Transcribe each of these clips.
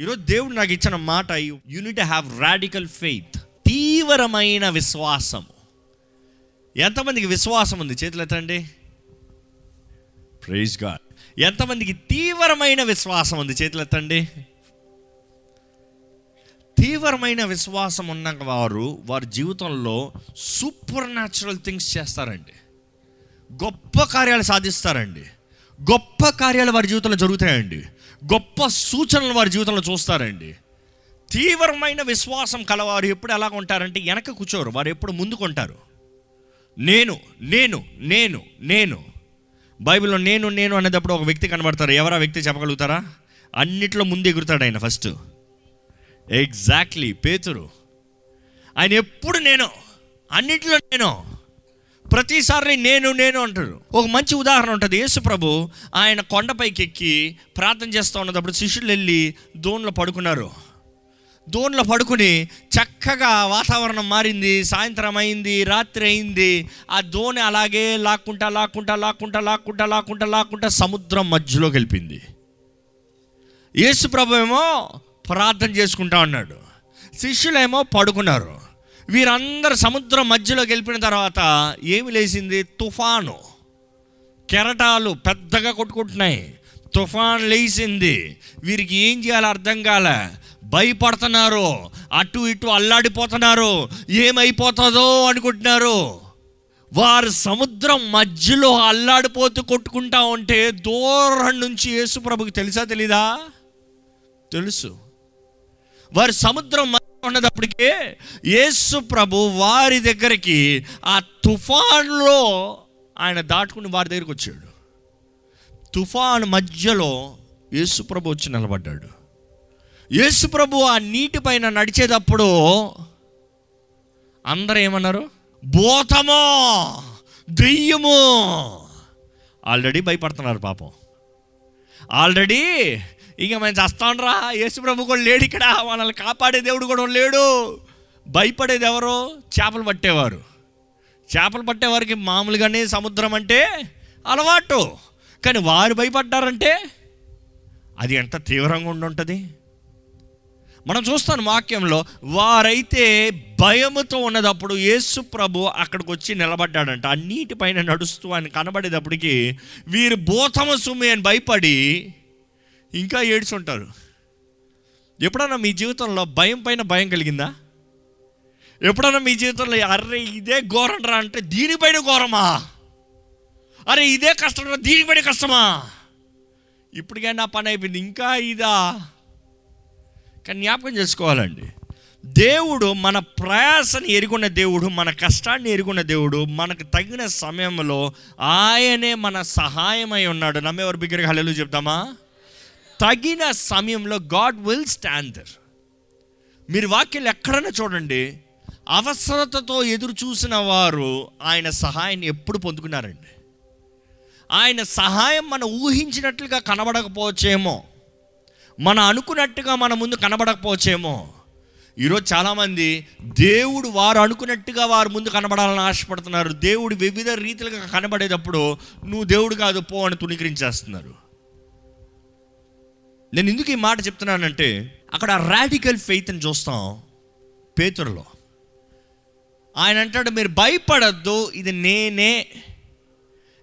ఈరోజు దేవుడు నాకు ఇచ్చిన మాట యూనిట్ హ్యావ్ రాడికల్ ఫెయిత్ తీవ్రమైన విశ్వాసం ఎంతమందికి విశ్వాసం ఉంది? చేతులు ఎత్తండి. ప్రైజ్ గాడ్ ఎంతమందికి తీవ్రమైన విశ్వాసం ఉంది? చేతులు ఎత్తండి. తీవ్రమైన విశ్వాసం ఉన్న వారు వారి జీవితంలో సూపర్ న్యాచురల్ థింగ్స్ చేస్తారండి. గొప్ప కార్యాలు సాధిస్తారండి. గొప్ప కార్యాలు వారి జీవితంలో జరుగుతాయండి. గొప్ప సూచనలు వారి జీవితంలో చూస్తారండి. తీవ్రమైన విశ్వాసం కలవారు ఎప్పుడు ఎలా ఉంటారంటే వెనక కూర్చోరు. వారు ఎప్పుడు ముందుకుంటారు నేను నేను నేను నేను. బైబిల్లో నేను నేను అనేటప్పుడు ఒక వ్యక్తి కనబడతారు. ఎవరా వ్యక్తి చెప్పగలుగుతారా? అన్నిట్లో ముందు ఎగురుతాడు ఆయన ఫస్ట్. ఎగ్జాక్ట్లీ పేతురు. ఆయన ఎప్పుడు నేను? అన్నిట్లో నేను. ప్రతిసారి నేను నేను అంటారు. ఒక మంచి ఉదాహరణ ఉంటుంది. యేసు ప్రభు ఆయన కొండపైకి ఎక్కి ప్రార్థన చేస్తూ ఉన్నప్పుడు శిష్యులు వెళ్ళి దోన్లో పడుకున్నారు. దోన్లో పడుకుని చక్కగా వాతావరణం మారింది. సాయంత్రం అయింది రాత్రి అయింది. ఆ దోణి అలాగే లాక్కుంటా లాక్కుంటా లాక్కుంటా లాక్కుంటా లాక్కుంటా లాక్కుంటా సముద్రం మధ్యలో గెలిపింది యేసు ప్రభు ఏమో ప్రార్థన చేసుకుంటా ఉన్నాడు శిష్యులేమో పడుకున్నారు. వీరందరూ సముద్రం మధ్యలోకి వెళ్ళిన తర్వాత ఏమి లేచింది? తుఫాను. కెరటాలు పెద్దగా కొట్టుకుంటున్నాయి. తుఫాన్ లేచింది. వీరికి ఏం చేయాలో అర్థం కాలే. భయపడుతున్నారు. అటు ఇటు అల్లాడిపోతున్నారు. ఏమైపోతుందో అనుకుంటున్నారు. వారు సముద్రం మధ్యలో అల్లాడిపోతూ కొట్టుకుంటా ఉంటే దూరం నుంచి యేసు ప్రభుకి తెలుసా తెలీదా? తెలుసు. వారు సముద్రం ఉన్నదప్పటికే యేసు ప్రభు వారి దగ్గరికి ఆ తుఫాన్లో ఆయన దాటుకుని వారి దగ్గరికి వచ్చాడు. తుఫాన్ మధ్యలో యేసు ప్రభు వచ్చి నిలబడ్డాడు. యేసు ప్రభు ఆ నీటి పైన నడిచేటప్పుడు అందరూ ఏమన్నారు? భూతమో దెయ్యము? ఆల్రెడీ భయపడుతున్నారు పాపం. ఆల్రెడీ ఇక మేము చస్తాండ్రా. యేసుప్రభు కూడా లేడు ఇక్కడ. మనల్ని కాపాడే దేవుడు కూడా లేడు. భయపడేది ఎవరు? చేపలు పట్టేవారు. చేపలు పట్టేవారికి మామూలుగానే సముద్రం అంటే అలవాటు. కానీ వారు భయపడ్డారంటే అది ఎంత తీవ్రంగా ఉండుంటుంది. మనం చూస్తాను వాక్యంలో వారైతే భయముతో ఉన్నదప్పుడు యేసు ప్రభు అక్కడికి వచ్చి నిలబడ్డాడంట. ఆ నీటి పైన నడుస్తూ ఆయన కనబడేటప్పటికి వీరు భూతమ సుమి అని భయపడి ఇంకా ఏడ్చుంటారు. ఎప్పుడన్నా మీ జీవితంలో భయం పైన భయం కలిగిందా? ఎప్పుడన్నా మీ జీవితంలో అరే ఇదే ఘోరంరా అంటే దీనిపైన ఘోరమా? అరే ఇదే కష్టం దీనిపైన కష్టమా? ఇప్పటికైనా నా పని అయిపోయింది ఇంకా ఇదా? కానీ జ్ఞాపకం చేసుకోవాలండి. దేవుడు మన ప్రయాసని ఎరుగున్న దేవుడు మన కష్టాన్ని ఎరుగున్న దేవుడు మనకు తగిన సమయంలో ఆయనే మన సహాయమై ఉన్నాడు. నమ్మేవారి బిగ్గరగా హల్లెలూయా చెప్తామా? తగిన సమయంలో గాడ్ విల్ స్టాండ్ దర్. మీరు వాక్యాలు ఎక్కడైనా చూడండి అవసరతతో ఎదురు చూసిన వారు ఆయన సహాయాన్ని ఎప్పుడు పొందుకున్నారండి? ఆయన సహాయం మనం ఊహించినట్లుగా కనబడకపోవచ్చేమో మనం అనుకున్నట్టుగా మన ముందు కనబడకపోవచ్చేమో. ఈరోజు చాలామంది దేవుడు వారు అనుకున్నట్టుగా వారు ముందు కనబడాలని ఆశపడుతున్నారు. దేవుడు వివిధ రీతిలుగా కనబడేటప్పుడు నువ్వు దేవుడు కాదు పో అని తుణీకరించేస్తున్నారు. నేను ఎందుకు ఈ మాట చెప్తున్నానంటే అక్కడ రాడికల్ ఫెయిత్ని చూస్తాం పేతురులో. ఆయన అంటాడు మీరు భయపడద్దు ఇది నేనే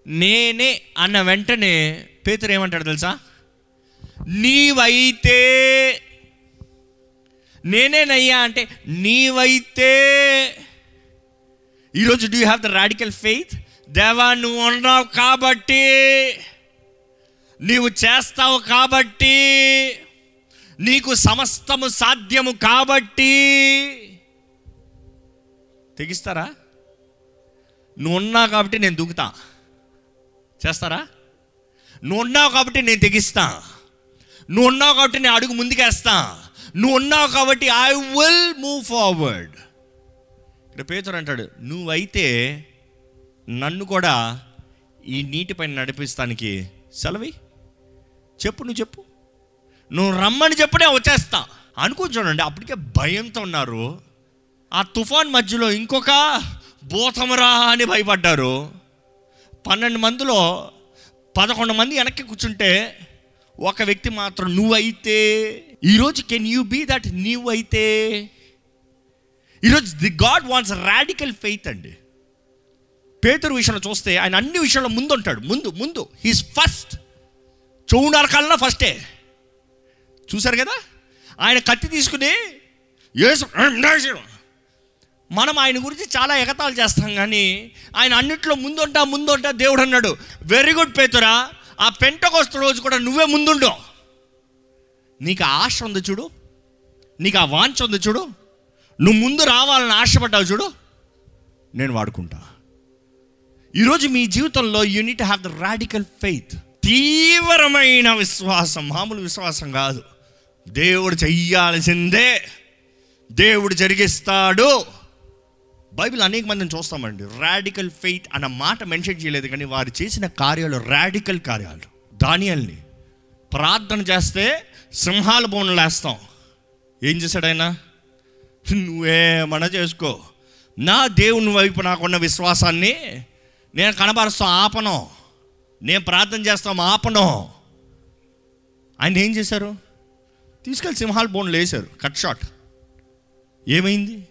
నేనే అన్న వెంటనే పేతురు ఏమంటాడు తెలుసా? నీవైతే నేనేనయ్యా అంటే నీవైతే ఈరోజు do have the radical faith దేవా నువ్వు ఉన్నావు కాబట్టి నీవు చేస్తావు కాబట్టి నీకు సమస్తము సాధ్యము కాబట్టి. తెగిస్తారా? నువ్వు ఉన్నావు కాబట్టి నేను దూకుతా. చేస్తారా? నువ్వు ఉన్నావు కాబట్టి నేను తెగిస్తా. నువ్వు ఉన్నావు కాబట్టి నేను అడుగు ముందుకేస్తా. నువ్వు ఉన్నావు కాబట్టి ఐ విల్ మూవ్ ఫార్వర్డ్ ఇక్కడ పేతురు అంటాడు నువ్వైతే నన్ను కూడా ఈ నీటిపైన నడిపిస్తానికి సెలవి చెప్పు నువ్వు చెప్పు. నువ్వు రమ్మని చెప్పుడే వచ్చేస్తా. అనుకో చూడండి అప్పటికే భయంతో ఉన్నారు. ఆ తుఫాన్ మధ్యలో ఇంకొక భూతమరా అని భయపడ్డారు. పన్నెండు మందిలో పదకొండు మంది వెనక్కి కూర్చుంటే ఒక వ్యక్తి మాత్రం నువ్వైతే ఈరోజు కెన్ యూ బీ దట్ నువ్వైతే? అయితే ఈరోజు the God wants radical faith అండి. పేతురు విషయంలో చూస్తే ఆయన అన్ని విషయంలో ముందు ఉంటాడు ముందు ముందు. హీస్ ఫస్ట్ చెవు కల్లా ఫస్టే చూశారు కదా? ఆయన కత్తి తీసుకుని యేసు మనం ఆయన గురించి చాలా ఎగతాలు చేస్తాం కానీ ఆయన అన్నిట్లో ముందుంటా ముందుంటా దేవుడు అన్నాడు వెరీ గుడ్ పేతురా. ఆ పెంటకొస్త రోజు కూడా నువ్వే ముందుండు. నీకు ఆశ ఉంది చూడు. నీకు ఆ వాంఛ ఉంది చూడు. నువ్వు ముందు రావాలని ఆశపడ్డావు చూడు. నేను వాడుకుంటా. ఈరోజు మీ జీవితంలో you need have the radical faith తీవ్రమైన విశ్వాసం. మామూలు విశ్వాసం కాదు. దేవుడు చెయ్యాల్సిందే. దేవుడు జరిగిస్తాడు. బైబిల్ అనేక మందిని చూస్తామండి. రాడికల్ ఫెయిత్ అన్న మాట మెన్షన్ చేయలేదు కానీ వారు చేసిన కార్యాలు రాడికల్ కార్యాలు. దానియల్ని ప్రార్థన చేస్తే సింహాల బోన్లు వేస్తాం ఏం చేశాడు ఆయన? నువ్వేమన్నా చేసుకో. నా దేవుని వైపు నాకున్న విశ్వాసాన్ని నేను కనబరుస్తాను ఆపను. నేను ప్రార్థన చేస్తాం ఆపను. ఆయన ఏం చేశారు? తీసుకెళ్ళి సింహాల బోన్లు వేశారు కట్ షాట్ ఏమైంది?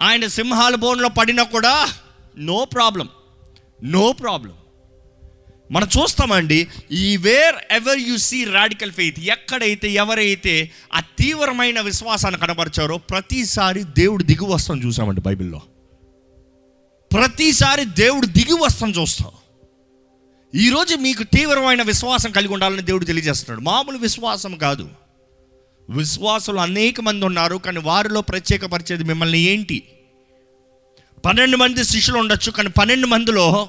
ఆయన సింహాల బోన్లో పడినా కూడా నో ప్రాబ్లం నో ప్రాబ్లం మనం చూస్తామండి ఈ wherever you see radical faith ఎక్కడైతే ఎవరైతే ఆ తీవ్రమైన విశ్వాసాన్ని కనబరిచారో ప్రతిసారి దేవుడు దిగి వస్తాం చూసామండి బైబిల్లో. ప్రతిసారి దేవుడు దిగి వస్తాం చూస్తాం. ఈరోజు మీకు తీవ్రమైన విశ్వాసం కలిగి ఉండాలని దేవుడు తెలియజేస్తున్నాడు. మామూలు విశ్వాసం కాదు. విశ్వాసులు అనేక మంది ఉన్నారు కానీ వారిలో ప్రత్యేకపరిచేది మిమ్మల్ని ఏంటి? పన్నెండు మంది శిష్యులు ఉండొచ్చు కానీ పన్నెండు మందిలో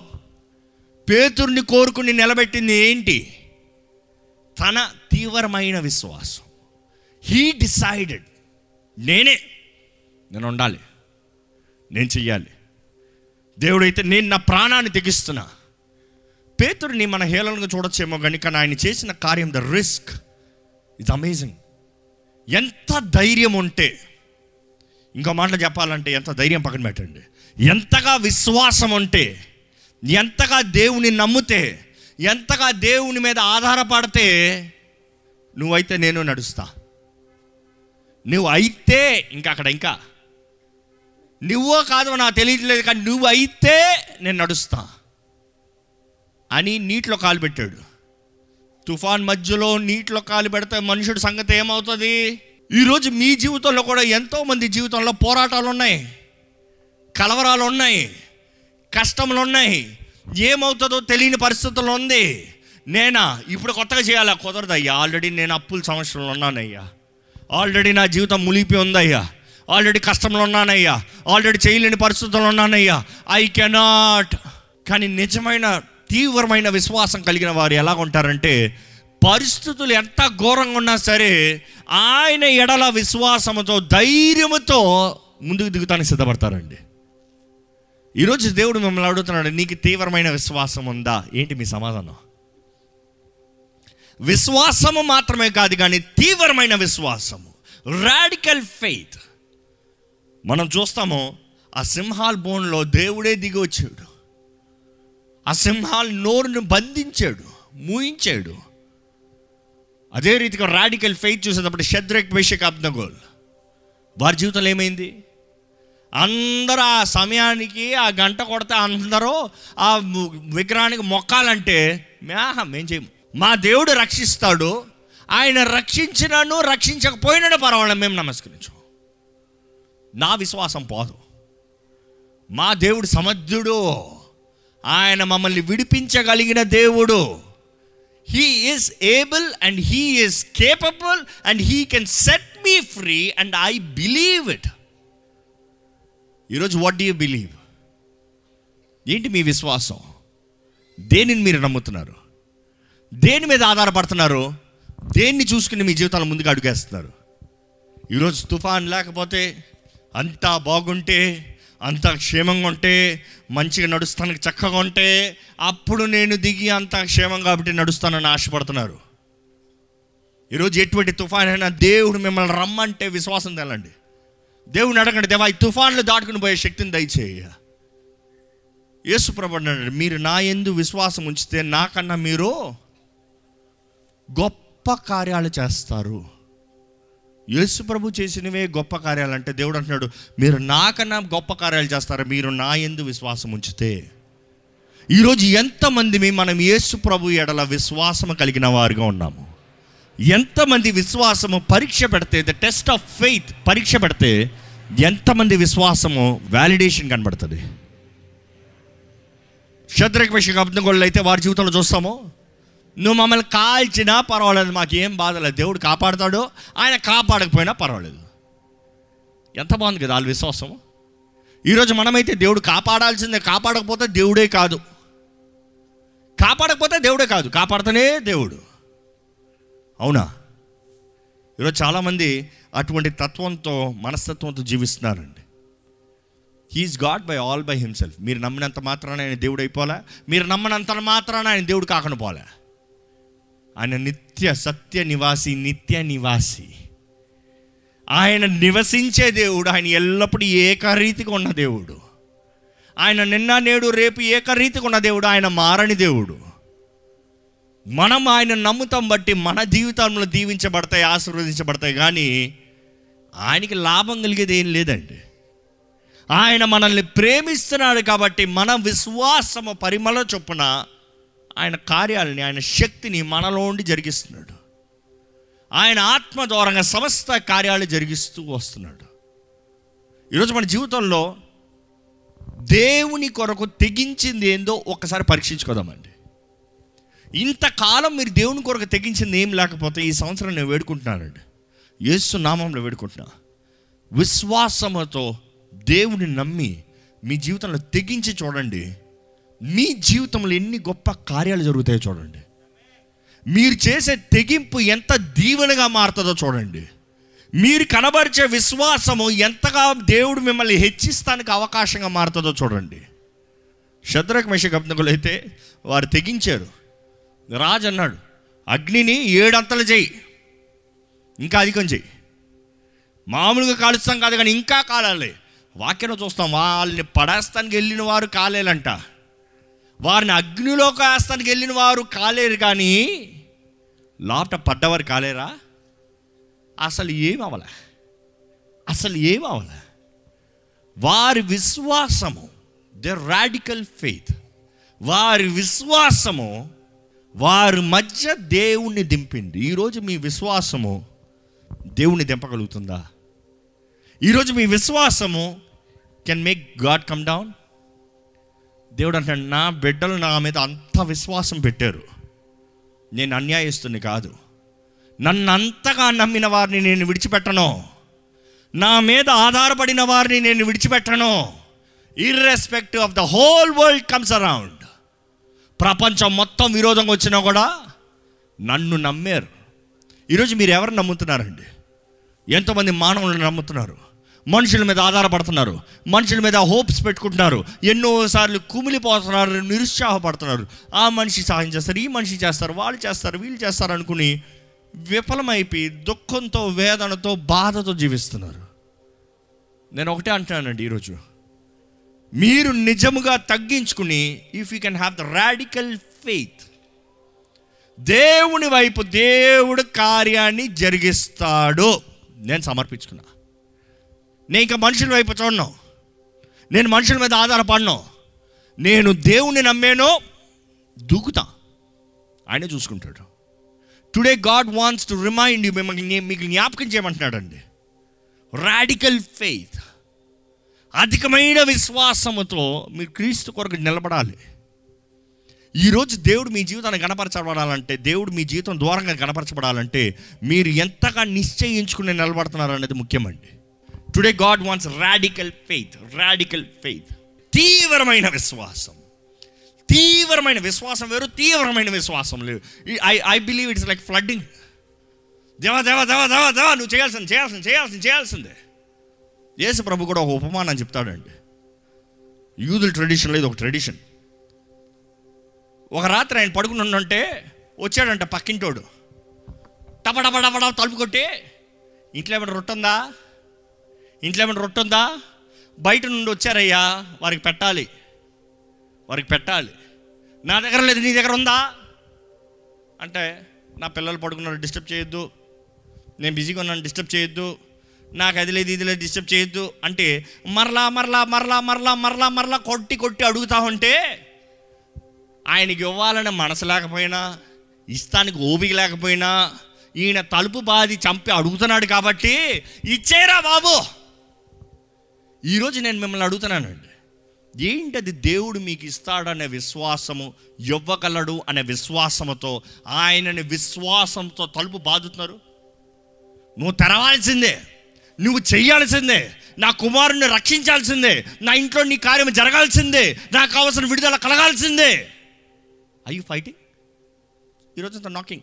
పేతుర్ని కోరుకుని నిలబెట్టింది ఏంటి? తన తీవ్రమైన విశ్వాసం. హీ డిసైడెడ్ నేనే నేను ఉండాలి నేను చెయ్యాలి. దేవుడైతే నేను నా ప్రాణాన్ని తెగిస్తున్నా. పేతుడిని మన హేళనగా చూడొచ్చేమో కానీ కానీ ఆయన చేసిన కార్యం ద రిస్క్ ఇట్స్ అమేజింగ్ ఎంత ధైర్యం ఉంటే ఇంకో మాటలు చెప్పాలంటే ఎంత ధైర్యం పక్కన పెట్టండి. ఎంతగా విశ్వాసం ఉంటే ఎంతగా దేవుని నమ్మితే ఎంతగా దేవుని మీద ఆధారపడితే నువ్వైతే నేను నడుస్తా. నువ్వు అయితే ఇంకా అక్కడ ఇంకా. నువ్వో కాదో నాకు తెలియట్లేదు కానీ నువ్వు అయితే నేను నడుస్తా. అని నీటిలో కాలు పెట్టాడు. తుఫాన్ మధ్యలో నీటిలో కాలు పెడితే మనుషుడి సంగతి ఏమవుతుంది? ఈరోజు మీ జీవితంలో కూడా ఎంతో మంది జీవితంలో పోరాటాలు ఉన్నాయి కలవరాలు ఉన్నాయి కష్టములు ఉన్నాయి ఏమవుతుందో తెలియని పరిస్థితుల్లో ఉంది. నేనా ఇప్పుడు కొత్తగా చేయాలా? కుదరదు అయ్యా ఆల్రెడీ నేను అప్పుల సంవత్సరంలో ఉన్నానయ్యా. ఆల్రెడీ నా జీవితం ములిపి ఉందయ్యా. ఆల్రెడీ కష్టంలో ఉన్నానయ్యా. ఆల్రెడీ చేయలేని పరిస్థితుల్లో ఉన్నానయ్యా. ఐ కెనాట్ కానీ నిజమైన తీవ్రమైన విశ్వాసం కలిగిన వారు ఎలా ఉంటారంటే పరిస్థితులు ఎంత ఘోరంగా ఉన్నా సరే ఆయన ఎడల విశ్వాసముతో ధైర్యముతో ముందుకు దిగుతానికి సిద్ధపడతారండి. ఈరోజు దేవుడు మిమ్మల్ని అడుగుతున్నాడు నీకు తీవ్రమైన విశ్వాసం ఉందా? ఏంటి మీ సమాధానం? విశ్వాసము మాత్రమే కాదు కానీ తీవ్రమైన విశ్వాసము రాడికల్ ఫెయిత్ మనం చూస్తాము ఆ సింహాల్ బోన్లో దేవుడే దిగి వచ్చాడు. ఆ సింహాల నోరును బంధించాడు మూయించాడు. అదే రీతిగా రాడికల్ ఫెయిత్ చూసేటప్పుడు షద్రక్ వేషక్ అబ్దగోల్ వారి జీవితంలో ఏమైంది? అందరూ ఆ సమయానికి ఆ గంట కొడితే అందరూ ఆ విగ్రహానికి మొక్కాలంటే మేహం ఏం చేయము. మా దేవుడు రక్షిస్తాడు ఆయన రక్షించినను రక్షించకపోయినాడు పర్వాలేదు మేము నమస్కరించు నా విశ్వాసం పోదు. మా దేవుడు సమర్థుడు. ఆయన మమ్మల్ని విడిపించగలిగిన దేవుడు. He is able and he is capable and he can set me free and I believe it ఈరోజు వాట్ డూ యూ బిలీవ్ ఏంటి మీ విశ్వాసం? దేనిని మీరు నమ్ముతున్నారు? దేని మీద ఆధారపడుతున్నారు? దేన్ని చూసుకుని మీ జీవితాల ముందుకు అడుగేస్తున్నారు? ఈరోజు తుఫాన్ లేకపోతే అంతా బాగుంటే అంత క్షేమంగా ఉంటే మంచిగా నడుస్తానికి చక్కగా ఉంటే అప్పుడు నేను దిగి అంత క్షేమం కాబట్టి నడుస్తానని ఆశపడుతున్నారు. ఈరోజు ఎటువంటి తుఫాన్ అయినా దేవుడు మిమ్మల్ని రమ్మంటే విశ్వాసం తెలండి. దేవుని అడగండి దేవా ఈ తుఫాన్లు దాటుకుని పోయే శక్తిని దయచేయ. యేసు ప్రభు మీరు నా ఎందు విశ్వాసం ఉంచితే నాకన్నా మీరు గొప్ప కార్యాలు చేస్తారు. యేసు ప్రభు చేసినవే గొప్ప కార్యాలు అంటే దేవుడు అంటున్నాడు మీరు నాకన్నా గొప్ప కార్యాలు చేస్తారా? మీరు నా ఎందు విశ్వాసం ఉంచితే. ఈరోజు ఎంతమంది మనం యేసు ప్రభు ఎడల విశ్వాసము కలిగిన వారుగా ఉన్నాము. ఎంతమంది విశ్వాసము పరీక్ష పెడితే ద టెస్ట్ ఆఫ్ ఫెయిత్ పరీక్ష పెడితే ఎంతమంది విశ్వాసము వ్యాలిడేషన్ కనబడుతుంది? శత్రుఘ్ విషయం అబ్దగోళ్ళు అయితే వారి జీవితంలో చూస్తామో? నువ్వు మమ్మల్ని కాల్చినా పర్వాలేదు మాకు ఏం బాధలేదు. దేవుడు కాపాడుతాడు ఆయన కాపాడకపోయినా పర్వాలేదు. ఎంత బాగుంది కదా వాళ్ళ విశ్వాసం. ఈరోజు మనమైతే దేవుడు కాపాడాల్సిందే కాపాడకపోతే దేవుడే కాదు. కాపాడకపోతే దేవుడే కాదు కాపాడుతూనే దేవుడు. అవునా? ఈరోజు చాలామంది అటువంటి తత్వంతో మనస్తత్వంతో జీవిస్తున్నారండి. He is God by all by himself మీరు నమ్మినంత మాత్రాన ఆయన దేవుడు అయిపోలే మీరు నమ్మనంత మాత్రాన ఆయన దేవుడు కాకుండా పోలే ఆయన నిత్య సత్య నివాసి నిత్య నివాసి. ఆయన నివసించే దేవుడు ఆయన ఎల్లప్పుడూ ఏకరీతిగా ఉన్న దేవుడు. ఆయన నిన్న నేడు రేపు ఏకరీతిగా ఉన్న దేవుడు ఆయన మారని దేవుడు. మనం ఆయన నమ్ముతాం బట్టి మన జీవితంలో దీవించబడతాయి ఆశీర్వదించబడతాయి కానీ ఆయనకి లాభం కలిగేది ఏం లేదండి. ఆయన మనల్ని ప్రేమిస్తున్నాడు కాబట్టి మన విశ్వాసము పరిమళ చొప్పున ఆయన కార్యాలని ఆయన శక్తిని మనలో ఉండి జరిగిస్తున్నాడు. ఆయన ఆత్మ ద్వారంగా సమస్త కార్యాలు జరిగిస్తూ వస్తున్నాడు. ఈరోజు మన జీవితంలో దేవుని కొరకు తెగించింది ఏందో ఒక్కసారి పరీక్షించుకోదామండి. ఇంతకాలం మీరు దేవుని కొరకు తెగించింది ఏం లేకపోతే ఈ సంవత్సరం నేను వేడుకుంటున్నానండి. యేసు నామంలో వేడుకుంటున్నా. విశ్వాసముతో దేవుని నమ్మి మీ జీవితంలో తెగించి చూడండి. మీ జీవితంలో ఎన్ని గొప్ప కార్యాలు జరుగుతాయో చూడండి. మీరు చేసే తెగింపు ఎంత దీవెనగా మారుతుందో చూడండి. మీరు కనబరిచే విశ్వాసము ఎంతగా దేవుడు మిమ్మల్ని హెచ్చిస్తానికి అవకాశంగా మారుతుందో చూడండి. శత్రుఘ్ మెషక్ అయితే వారు తెగించారు. రాజు అన్నాడు అగ్నిని ఏడంతలు చేయి ఇంకా అధికం చేయి. మామూలుగా కాలుస్తాం కాదు కానీ ఇంకా కాలాలి. వాక్యంలో చూస్తాం వాళ్ళని పడేస్తానికి వెళ్ళిన వారు కాలేలంట. వారిని అగ్నిలోక ఆస్థానికి వెళ్ళిన వారు కాలేరు కానీ లోపట పడ్డవారు కాలేరా? అసలు ఏం అసలు ఏం వారి విశ్వాసము ద రాడికల్ ఫెయిత్. వారి విశ్వాసము వారి మధ్య దేవుణ్ణి దింపింది. ఈరోజు మీ విశ్వాసము దేవుణ్ణి దింపగలుగుతుందా? ఈరోజు మీ విశ్వాసము can make God come down దేవుడు అంటాడు నా బిడ్డలు నా మీద అంత విశ్వాసం పెట్టారు. నేను అన్యాయస్తుని కాదు. నన్ను అంతగా నమ్మిన వారిని నేను విడిచిపెట్టను. నా మీద ఆధారపడిన వారిని నేను విడిచిపెట్టను. Irrespective of the whole world comes around ప్రపంచం మొత్తం విరోధంగా వచ్చినా కూడా నన్ను నమ్మారు. ఈరోజు మీరు ఎవరు నమ్ముతున్నారండి? ఎంతోమంది మానవులను నమ్ముతున్నారు. మనుషుల మీద ఆధారపడుతున్నారు. మనుషుల మీద హోప్స్ పెట్టుకుంటున్నారు. ఎన్నోసార్లు కుమిలిపోతున్నారు నిరుత్సాహపడుతున్నారు. ఆ మనిషి సహాయం చేస్తారు ఈ మనిషి చేస్తారు వాళ్ళు చేస్తారు వీళ్ళు చేస్తారు అనుకుని విఫలమైపోయి దుఃఖంతో వేదనతో బాధతో జీవిస్తున్నారు. నేను ఒకటే అంటున్నానండి ఈరోజు. మీరు నిజముగా తగ్గించుకుని if you can have the radical faith దేవుని వైపు దేవుడు కార్యాన్ని జరిగిస్తాడు. నేను సమర్పించుకున్నా. నేను ఇంకా మనుషుల వైపు చూడను. నేను మనుషుల మీద ఆధారపడను. నేను దేవుని నమ్మాను దూకుతా. ఆయనే చూసుకుంటాడు. Today God wants to remind you మిమ్మల్ని మీకు జ్ఞాపకం చేయమంటున్నాడండి. రాడికల్ ఫెయిత్ అధికమైన విశ్వాసముతో మీరు క్రీస్తు కొరకు నిలబడాలి. ఈరోజు దేవుడు మీ జీవితాన్ని గణపరచబడాలంటే దేవుడు మీ జీవితం దూరంగా గణపరచబడాలంటే మీరు ఎంతగా నిశ్చయించుకుని నిలబడుతున్నారు అనేది ముఖ్యమండి. Today God wants radical faith radical faith తీవ్రమైన విశ్వాసం. తీవ్రమైన విశ్వాసం వేరు తీవ్రమైన విశ్వాసం లేదు. I I believe it's like flooding దేవా దేవా దేవా దేవా దేవా నువ్వు చేయాల్సింది చేయాల్సింది చేయాల్సింది చేయాల్సిందే. యేసు ప్రభు కూడా ఒక ఉపమానం చెప్తాడండి. యూదుల ట్రెడిషన్లో ఇది ఒక ట్రెడిషన్ ఒక రాత్రి ఆయన పడుకుని ఉంటే వచ్చాడంట పక్కింటోడు. టప టప టప తలుపు కొట్టి ఇంట్లో ఏమైనా రొట్టుందా ఉందా? ఇంట్లో ఏమైనా రొట్టె ఉందా? బయట నుండి వచ్చారయ్యా వారికి పెట్టాలి. వారికి పెట్టాలి. నా దగ్గర లేదు నీ దగ్గర ఉందా? అంటే నా పిల్లలు పడుకున్నారు డిస్టర్బ్ చేయొద్దు. నేను బిజీగా ఉన్నాను డిస్టర్బ్ చేయొద్దు. నాకు అది లేదు ఇది లేదు డిస్టర్బ్ చేయొద్దు. అంటే మరలా మరలా మరలా మరలా మరలా మరలా కొట్టి కొట్టి అడుగుతా ఉంటే ఆయనకి ఇవ్వాలని మనసు లేకపోయినా ఇస్తానికి ఓపిక లేకపోయినా ఈయన తలుపు బాది చంపి అడుగుతున్నాడు కాబట్టి ఇచ్చేరా బాబు! ఈరోజు నేను మిమ్మల్ని అడుగుతున్నానండి. ఏంటది దేవుడు మీకు ఇస్తాడనే విశ్వాసము ఇవ్వగలడు అనే విశ్వాసముతో ఆయనని విశ్వాసంతో తలుపు బాదుతున్నారు? నువ్వు తెరవాల్సిందే నువ్వు చేయాల్సిందే నా కుమారుని రక్షించాల్సిందే నా ఇంట్లో నీ కార్యం జరగాల్సిందే నాకు కావాల్సిన విడుదల కలగాల్సిందే. ఐ యు ఫైటింగ్ ఈరోజు అంత నాకింగ్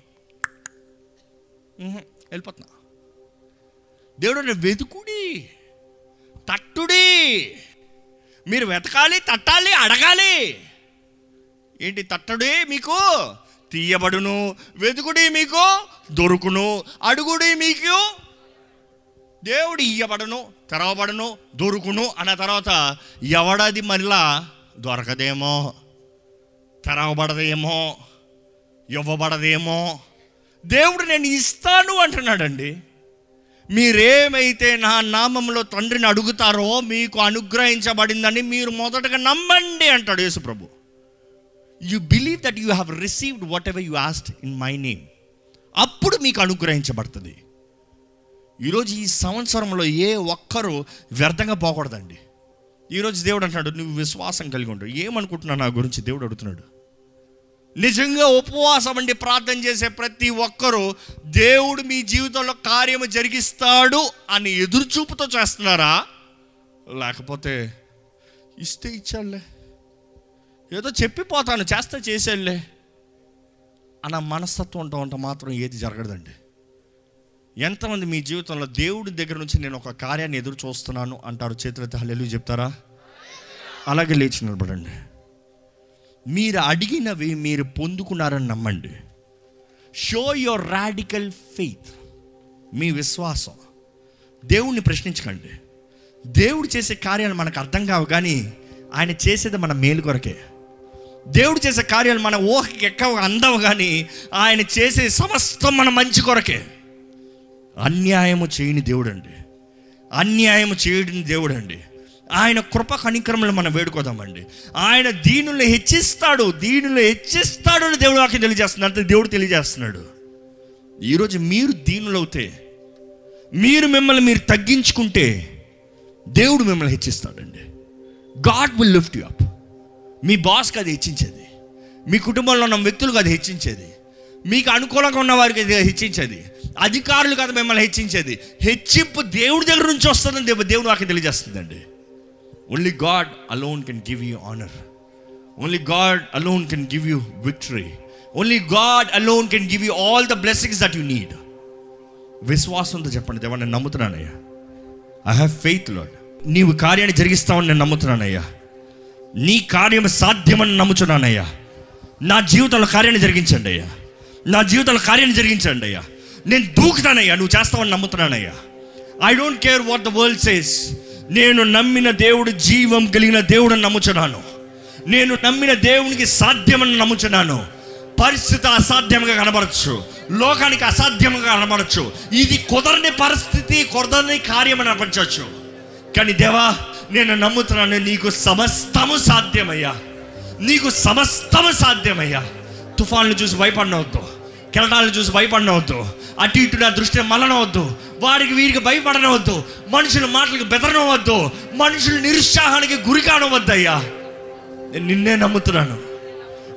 వెళ్ళిపోతున్నా. దేవుడు అంటే వెతుకుడి. తట్టుడి. మీరు వెతకాలి తట్టాలి అడగాలి. ఏంటి తట్టడే మీకు? తీయబడును వెతుకుడి మీకు దొరుకును అడుగుడి మీకు. దేవుడు ఇయ్యబడను తెరవబడను దొరుకును అన్న తర్వాత ఎవడది మరలా దొరకదేమో? తెరవబడదేమో? ఇవ్వబడదేమో? దేవుడు నేను ఇస్తాను అంటున్నాడండి. మీరేమైతే నా నామంలో తండ్రిని అడుగుతారో మీకు అనుగ్రహించబడిందని మీరు మొదటగా నమ్మండి అంటాడు యేసుప్రభు. You believe that you have received whatever you asked in my name అప్పుడు మీకు అనుగ్రహించబడుతుంది. ఈరోజు ఈ సంవత్సరంలో ఏ ఒక్కరూ వ్యర్థంగా పోకూడదండి. ఈరోజు దేవుడు అంటున్నాడు నువ్వు విశ్వాసం కలిగి ఉంటావు ఏమనుకుంటున్నావు నా గురించి? దేవుడు అడుగుతున్నాడు. నిజంగా ఉపవాసం అండి ప్రార్థన చేసే ప్రతి ఒక్కరూ దేవుడు మీ జీవితంలో కార్యము జరిగిస్తాడు అని ఎదురుచూపుతో చేస్తున్నారా? లేకపోతే ఇస్తే ఇచ్చాడులే. ఏదో చెప్పిపోతాను చేస్తే చేసేళ్ళే అన్న మనస్తత్వం ఉంటా ఉంటే మాత్రం ఏది జరగదండి. ఎంతమంది మీ జీవితంలో దేవుడి దగ్గర నుంచి నేను ఒక కార్యాన్ని ఎదురు చూస్తున్నాను అంటారు చేతులైతే హల్లెలు చెప్తారా? అలాగే లేచి నిలబడండి. మీరు అడిగినవి మీరు పొందుకున్నారని నమ్మండి. షో యువర్ రాడికల్ ఫెయిత్ మీ విశ్వాసం. దేవుణ్ణి ప్రశ్నించకండి. దేవుడు చేసే కార్యాలు మనకు అర్థం కావు కానీ ఆయన చేసేది మన మేలు కొరకే. దేవుడు చేసే కార్యాలు మన ఊహకి ఎక్కవ అందవు కానీ ఆయన చేసే సమస్తం మన మంచి కొరకే. అన్యాయము చేయని దేవుడు అండి అన్యాయము చేయని దేవుడు అండి ఆయన కృప కనికరములు మనం వేడుకోదామండి. ఆయన దీనులు హెచ్చిస్తాడు దీనులు హెచ్చిస్తాడు అని దేవుడు వాక్యం తెలియజేస్తున్నాడు. అంటే దేవుడు తెలియజేస్తున్నాడు. ఈరోజు మీరు దీనులవుతే మీరు మిమ్మల్ని మీరు తగ్గించుకుంటే దేవుడు మిమ్మల్ని హెచ్చిస్తాడండి. God will lift you up. మీ బాస్కి అది హెచ్చించేది. మీ కుటుంబంలో ఉన్న వ్యక్తులకు అది హెచ్చించేది. మీకు అనుకూలంగా ఉన్న వారికి అది హెచ్చించేది. అధికారులు కదా మిమ్మల్ని హెచ్చించేది. హెచ్చింపు దేవుడి దగ్గర నుంచి వస్తుందని దేవుడు వాకి తెలియజేస్తుందండి. Only God alone can give you honour only God alone can give you victory only God alone can give you all the blessings that you need విశ్వాసంతో చెప్పండి దేవా నేను నమ్ముతున్నానయ్యా. ఐ హ్యావ్ ఫెయిత్ లాడ్ నీవు కార్యాన్ని జరిగిస్తావని నేను నమ్ముతున్నానయ్యా. నీ కార్యం సాధ్యమని నమ్ముతున్నానయ్యా. నా జీవితంలో కార్యాన్ని జరిగించండి అయ్యా. నా జీవితంలో కార్యాన్ని జరిగించండి అయ్యా. నేను దూకుతానయ్యా నువ్వు చేస్తావని నమ్ముతున్నానయ్యా. I don't care what the world says నేను నమ్మిన దేవుడు జీవం కలిగిన దేవుడని నమ్ముచున్నాను. నేను నమ్మిన దేవునికి సాధ్యమని నమ్ముచున్నాను. పరిస్థితి అసాధ్యంగా కనబడచ్చు. లోకానికి అసాధ్యంగా కనబడచ్చు. ఇది కుదరని పరిస్థితి కుదరని కార్యం అని అనిపించవచ్చు. కానీ దేవా నేను నమ్ముతున్నాను నీకు సమస్తము సాధ్యమయ్యా. నీకు సమస్తము సాధ్యమయ్యా. తుఫాన్లు చూసి భయపడినవద్దు. కెరటాలను చూసి భయపడినవద్దు. అటు ఇటు నా దృష్టి మలనవద్దు వారికి వీరికి భయపడనవద్దు. మనుషుల మాటలకు బెదరనవద్దు. మనుషుల నిరుత్సాహానికి గురి కానవద్దయ్యా నేను నిన్నే నమ్ముతున్నాను.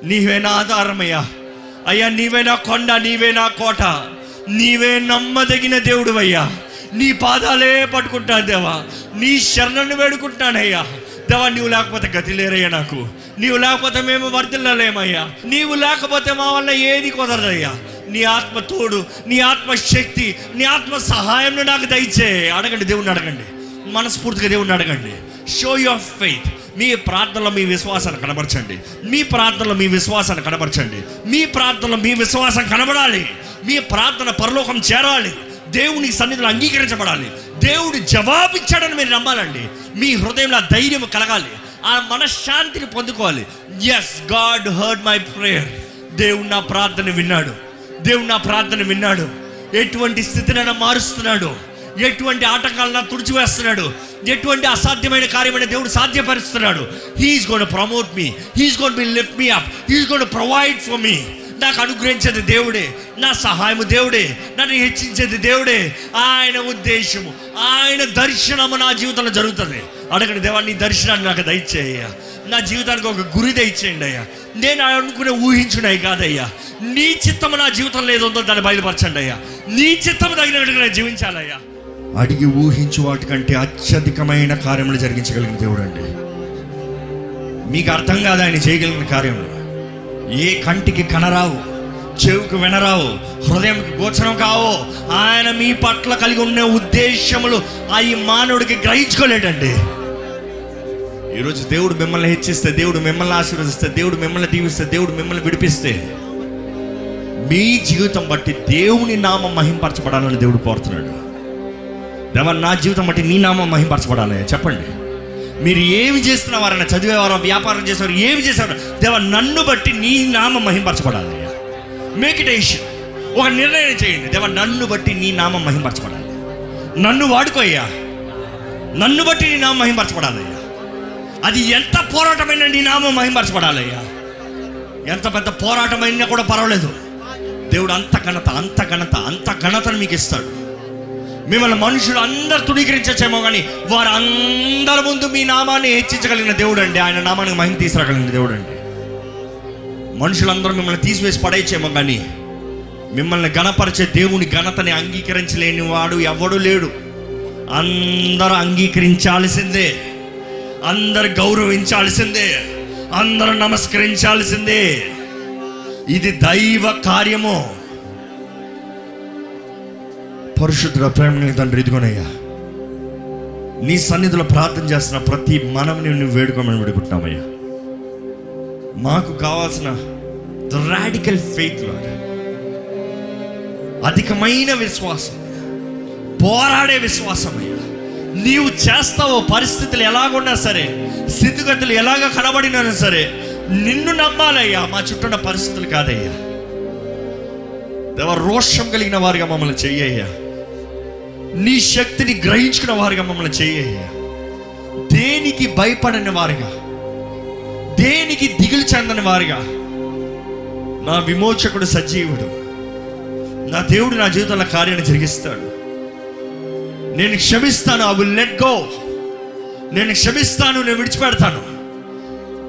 నీవే నా ఆధారమయ్యా. అయ్యా నీవేనా కొండ నీవేనా కోట. నీవే నమ్మదగిన దేవుడు అయ్యా నీ పాదాలే పట్టుకుంటాను దేవా. నీ శరణను వేడుకుంటానయ్యా దేవా నీవు లేకపోతే గతి లేరయ్యా నాకు. నీవు లేకపోతే మేము వర్ధిల్లలేమయ్యా. నీవు లేకపోతే మా వల్ల ఏది కుదరదయ్యా. నీ ఆత్మ తోడు నీ ఆత్మ శక్తి నీ ఆత్మ సహాయం నాకు దయచే. అడగండి దేవుణ్ణి అడగండి. మనస్ఫూర్తిగా దేవుణ్ణి అడగండి. షో యువర్ ఫెయిత్ మీ ప్రార్థనలో మీ విశ్వాసాన్ని కనబరచండి. మీ ప్రార్థనలో మీ విశ్వాసాన్ని కనబరచండి. మీ ప్రార్థనలో మీ విశ్వాసం కనబడాలి. మీ ప్రార్థన పరలోకం చేరాలి. దేవుని సన్నిధిలో అంగీకరించబడాలి. దేవుడు జవాబిచ్చాడని మీరు నమ్మాలండి. మీ హృదయంలో ధైర్యం కలగాలి. ఆ మనశ్శాంతిని పొందుకోవాలి. Yes God heard my prayer దేవుడు నా ప్రార్థన విన్నాడు. దేవుడు నా ప్రార్థన విన్నాడు. ఎటువంటి స్థితినైనా మారుస్తున్నాడు. ఎటువంటి ఆటంకాలను తుడిచివేస్తున్నాడు. ఎటువంటి అసాధ్యమైన కార్యమైన దేవుడు సాధ్యపరుస్తున్నాడు. He's gonna promote me he's gonna be lift me up he's gonna provide for me నాకు అనుగ్రహించేది దేవుడే. నా సహాయము దేవుడే. నన్ను హెచ్చించేది దేవుడే. ఆయన ఉద్దేశము. ఆయన దర్శనము నా జీవితంలో జరుగుతుంది. అడగండి దేవా నీ దర్శనాన్ని నాకు దయచేయ్యా. నా జీవితానికి ఒక గురి దయచేయండి అయ్యా. నేను అనుకునే ఊహించున్నాయి కాదయ్యా. నీ చిత్తము నా జీవితంలో ఏదో ఉందో దాన్ని బయలుపరచండి అయ్యా. నీ చిత్తము తగినట్టుగా నేను జీవించాలయ్యా. అడిగి ఊహించు వాటికంటే అత్యధికమైన కార్యములు జరిగించగలిగిన దేవుడు అండి మీకు అర్థం కాదు ఆయన చేయగలిగిన కార్యములు. ఏ కంటికి కనరావు చెవుకు వినరావు హృదయం గోచరం కావు ఆయన మీ పట్ల కలిగి ఉన్న ఉద్దేశములు ఆ ఈ మానవుడికి గ్రహించుకోలేడండి. ఈరోజు దేవుడు మిమ్మల్ని హెచ్చిస్తే దేవుడు మిమ్మల్ని ఆశీర్వదిస్తే దేవుడు మిమ్మల్ని దీవిస్తే దేవుడు మిమ్మల్ని విడిపిస్తే మీ జీవితం బట్టి దేవుని నామం మహింపరచబడాలని దేవుడు కోరుతున్నాడు. దేవా నా జీవితం బట్టి నీ నామం మహింపరచబడాలి చెప్పండి. మీరు ఏమి చేస్తున్న వారైనా చదివేవారు వ్యాపారం చేసేవారు ఏమి చేసేవారు దేవ నన్ను బట్టి నీ నామం మహింపరచబడాలి మేక్ ఇట్ ఇష్యూ ఒక నిర్ణయం చేయండి. దేవ నన్ను బట్టి నీ నామం మహింపరచబడాలి. నన్ను వాడుకోయ్యా నన్ను బట్టి నీ నామం మహింపరచబడాలి అది ఎంత పోరాటమైన నీ నామం మహింపరచబడాలయ్యా ఎంత పెద్ద పోరాటమైనా కూడా పర్వాలేదు. దేవుడు అంత ఘనత అంత ఘనత అంత ఘనతను మీకు ఇస్తాడు. మిమ్మల్ని మనుషులు అందరు తుణీకరించచ్చేమో కానీ వారు అందరి ముందు మీ నామాన్ని హెచ్చించగలిగిన దేవుడు అండి. ఆయన నామానికి మహిమ తీసుకురాగలిగిన దేవుడు అండి. మనుషులందరూ మిమ్మల్ని తీసివేసి పడేయచ్చేమో కానీ మిమ్మల్ని గణపరిచే దేవుని ఘనతని అంగీకరించలేని వాడు ఎవడు లేడు. అందరూ అంగీకరించాల్సిందే. అందరు గౌరవించాల్సిందే అందరూ నమస్కరించాల్సిందే. ఇది దైవ కార్యము. పరిశుద్ధుల ప్రేమ తండ్రి ఇదిగోనయ్యా నీ సన్నిధిలో ప్రార్థన చేస్తున్న ప్రతి మనవుని నువ్వు వేడుకోమని వేడుకుంటున్నామయ్యా. మాకు కావాల్సిన రాడికల్ ఫెయిత్ అధికమైన విశ్వాసం పోరాడే విశ్వాసం నీవు చేస్తావో పరిస్థితులు ఎలాగున్నా సరే స్థితిగతులు ఎలాగ కనబడినా సరే నిన్ను నమ్మాలయ్యా. మా చుట్టూ పరిస్థితులు కాదయ్యా. దేవ రోషం కలిగిన వారిగా మమ్మల్ని చెయ్యయ్యా. నీ శక్తిని గ్రహించుకున్న వారిగా మమ్మల్ని చెయ్యయ్యా. దేనికి భయపడని వారిగా దేనికి దిగులు చెందని వారిగా నా విమోచకుడు సజీవుడు. నా దేవుడు నా జీవితంలో కార్యాన్ని జరిగిస్తాడు. నేను క్షమిస్తాను ఐ విల్ లెట్ గో నేను క్షమిస్తాను నేను విడిచిపెడతాను.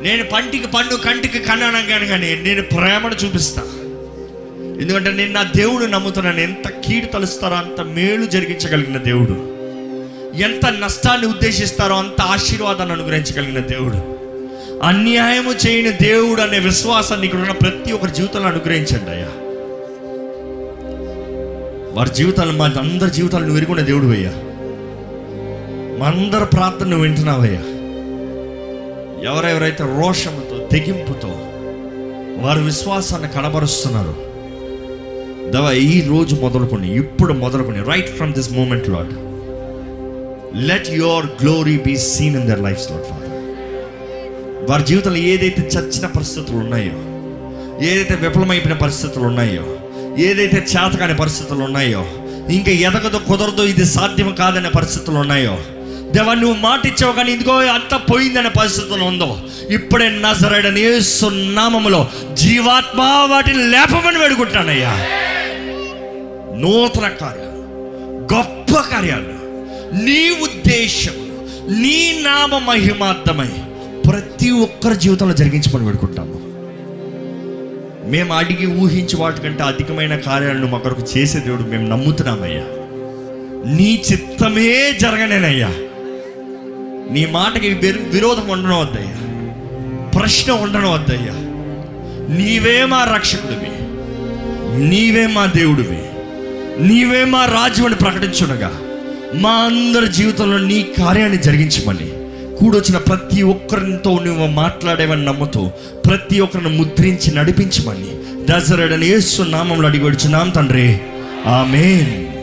నేను పంటికి పండు కంటికి కన్నాను కానీ నేను ప్రేమను చూపిస్తా. ఎందుకంటే నేను నా దేవుడు నమ్ముతున్నాను. ఎంత కీడు తలుస్తారో అంత మేలు జరిగించగలిగిన దేవుడు. ఎంత నష్టాన్ని ఉద్దేశిస్తారో అంత ఆశీర్వాదాన్ని అనుగ్రహించగలిగిన దేవుడు. అన్యాయము చేయని దేవుడు అనే విశ్వాసాన్ని ఇక్కడ ఉన్న ప్రతి ఒక్కరి జీవితంలో అనుగ్రహించండి అయ్యా. వారి జీవితాలు మా అందరి జీవితాలు నువ్వు ఎరుగునే దేవుడు అయ్యా. మా అందరి ప్రార్థన నువ్వు వింటున్నావయ్యా. ఎవరెవరైతే రోషముతో తెగింపుతో వారి విశ్వాసాన్ని కనబరుస్తున్నారు దవా ఈ రోజు మొదలుకొని ఇప్పుడు మొదలుకొని right from this moment Lord let your glory be seen in their life Lord Father వారి జీవితంలో ఏదైతే చచ్చిన పరిస్థితులు ఉన్నాయో ఏదైతే విఫలమైపోయిన పరిస్థితులు ఉన్నాయో ఏదైతే చేతకాని పరిస్థితులు ఉన్నాయో ఇంకా ఎదగదు కుదరదు ఇది సాధ్యం కాదనే పరిస్థితులు ఉన్నాయో దేవా నువ్వు మాట ఇచ్చావు కానీ ఇదిగో అంత పోయిందనే పరిస్థితులు ఉందో ఇప్పుడే నజరడని నామములో జీవాత్మ వాటిని లేపమని వేడుకుంటానయ్యా. నూతన కార్యాలు గొప్ప కార్యాలు నీ ఉద్దేశం నీ నామ మహిమార్థమై ప్రతి ఒక్కరి జీవితంలో జరిగించమని వేడుకుంటాము. మేము అడిగి ఊహించి వాటికంటే అధికమైన కార్యాలను మా కొరకు చేసే దేవుడు మేము నమ్ముతున్నామయ్యా. నీ చిత్తమే జరగనేనయ్యా నీ మాటకి విరోధం ఉండడం వద్దయ్యా. ప్రశ్న ఉండడం వద్దయ్యా. నీవే మా రక్షకుడివి. నీవే మా దేవుడివి. నీవే మా రాజ్యమని ప్రకటించుండగా మా అందరి జీవితంలో నీ కార్యాన్ని జరిగించమని కూడొచ్చిన ప్రతి ఒక్కరితో నువ్వు మాట్లాడేవని నమ్ముతూ ప్రతి ఒక్కరిని ముద్రించి నడిపించమని. దసరడని ఏసు నామంలో అడిగి వచ్చున్నాం తండ్రి. ఆమెన్.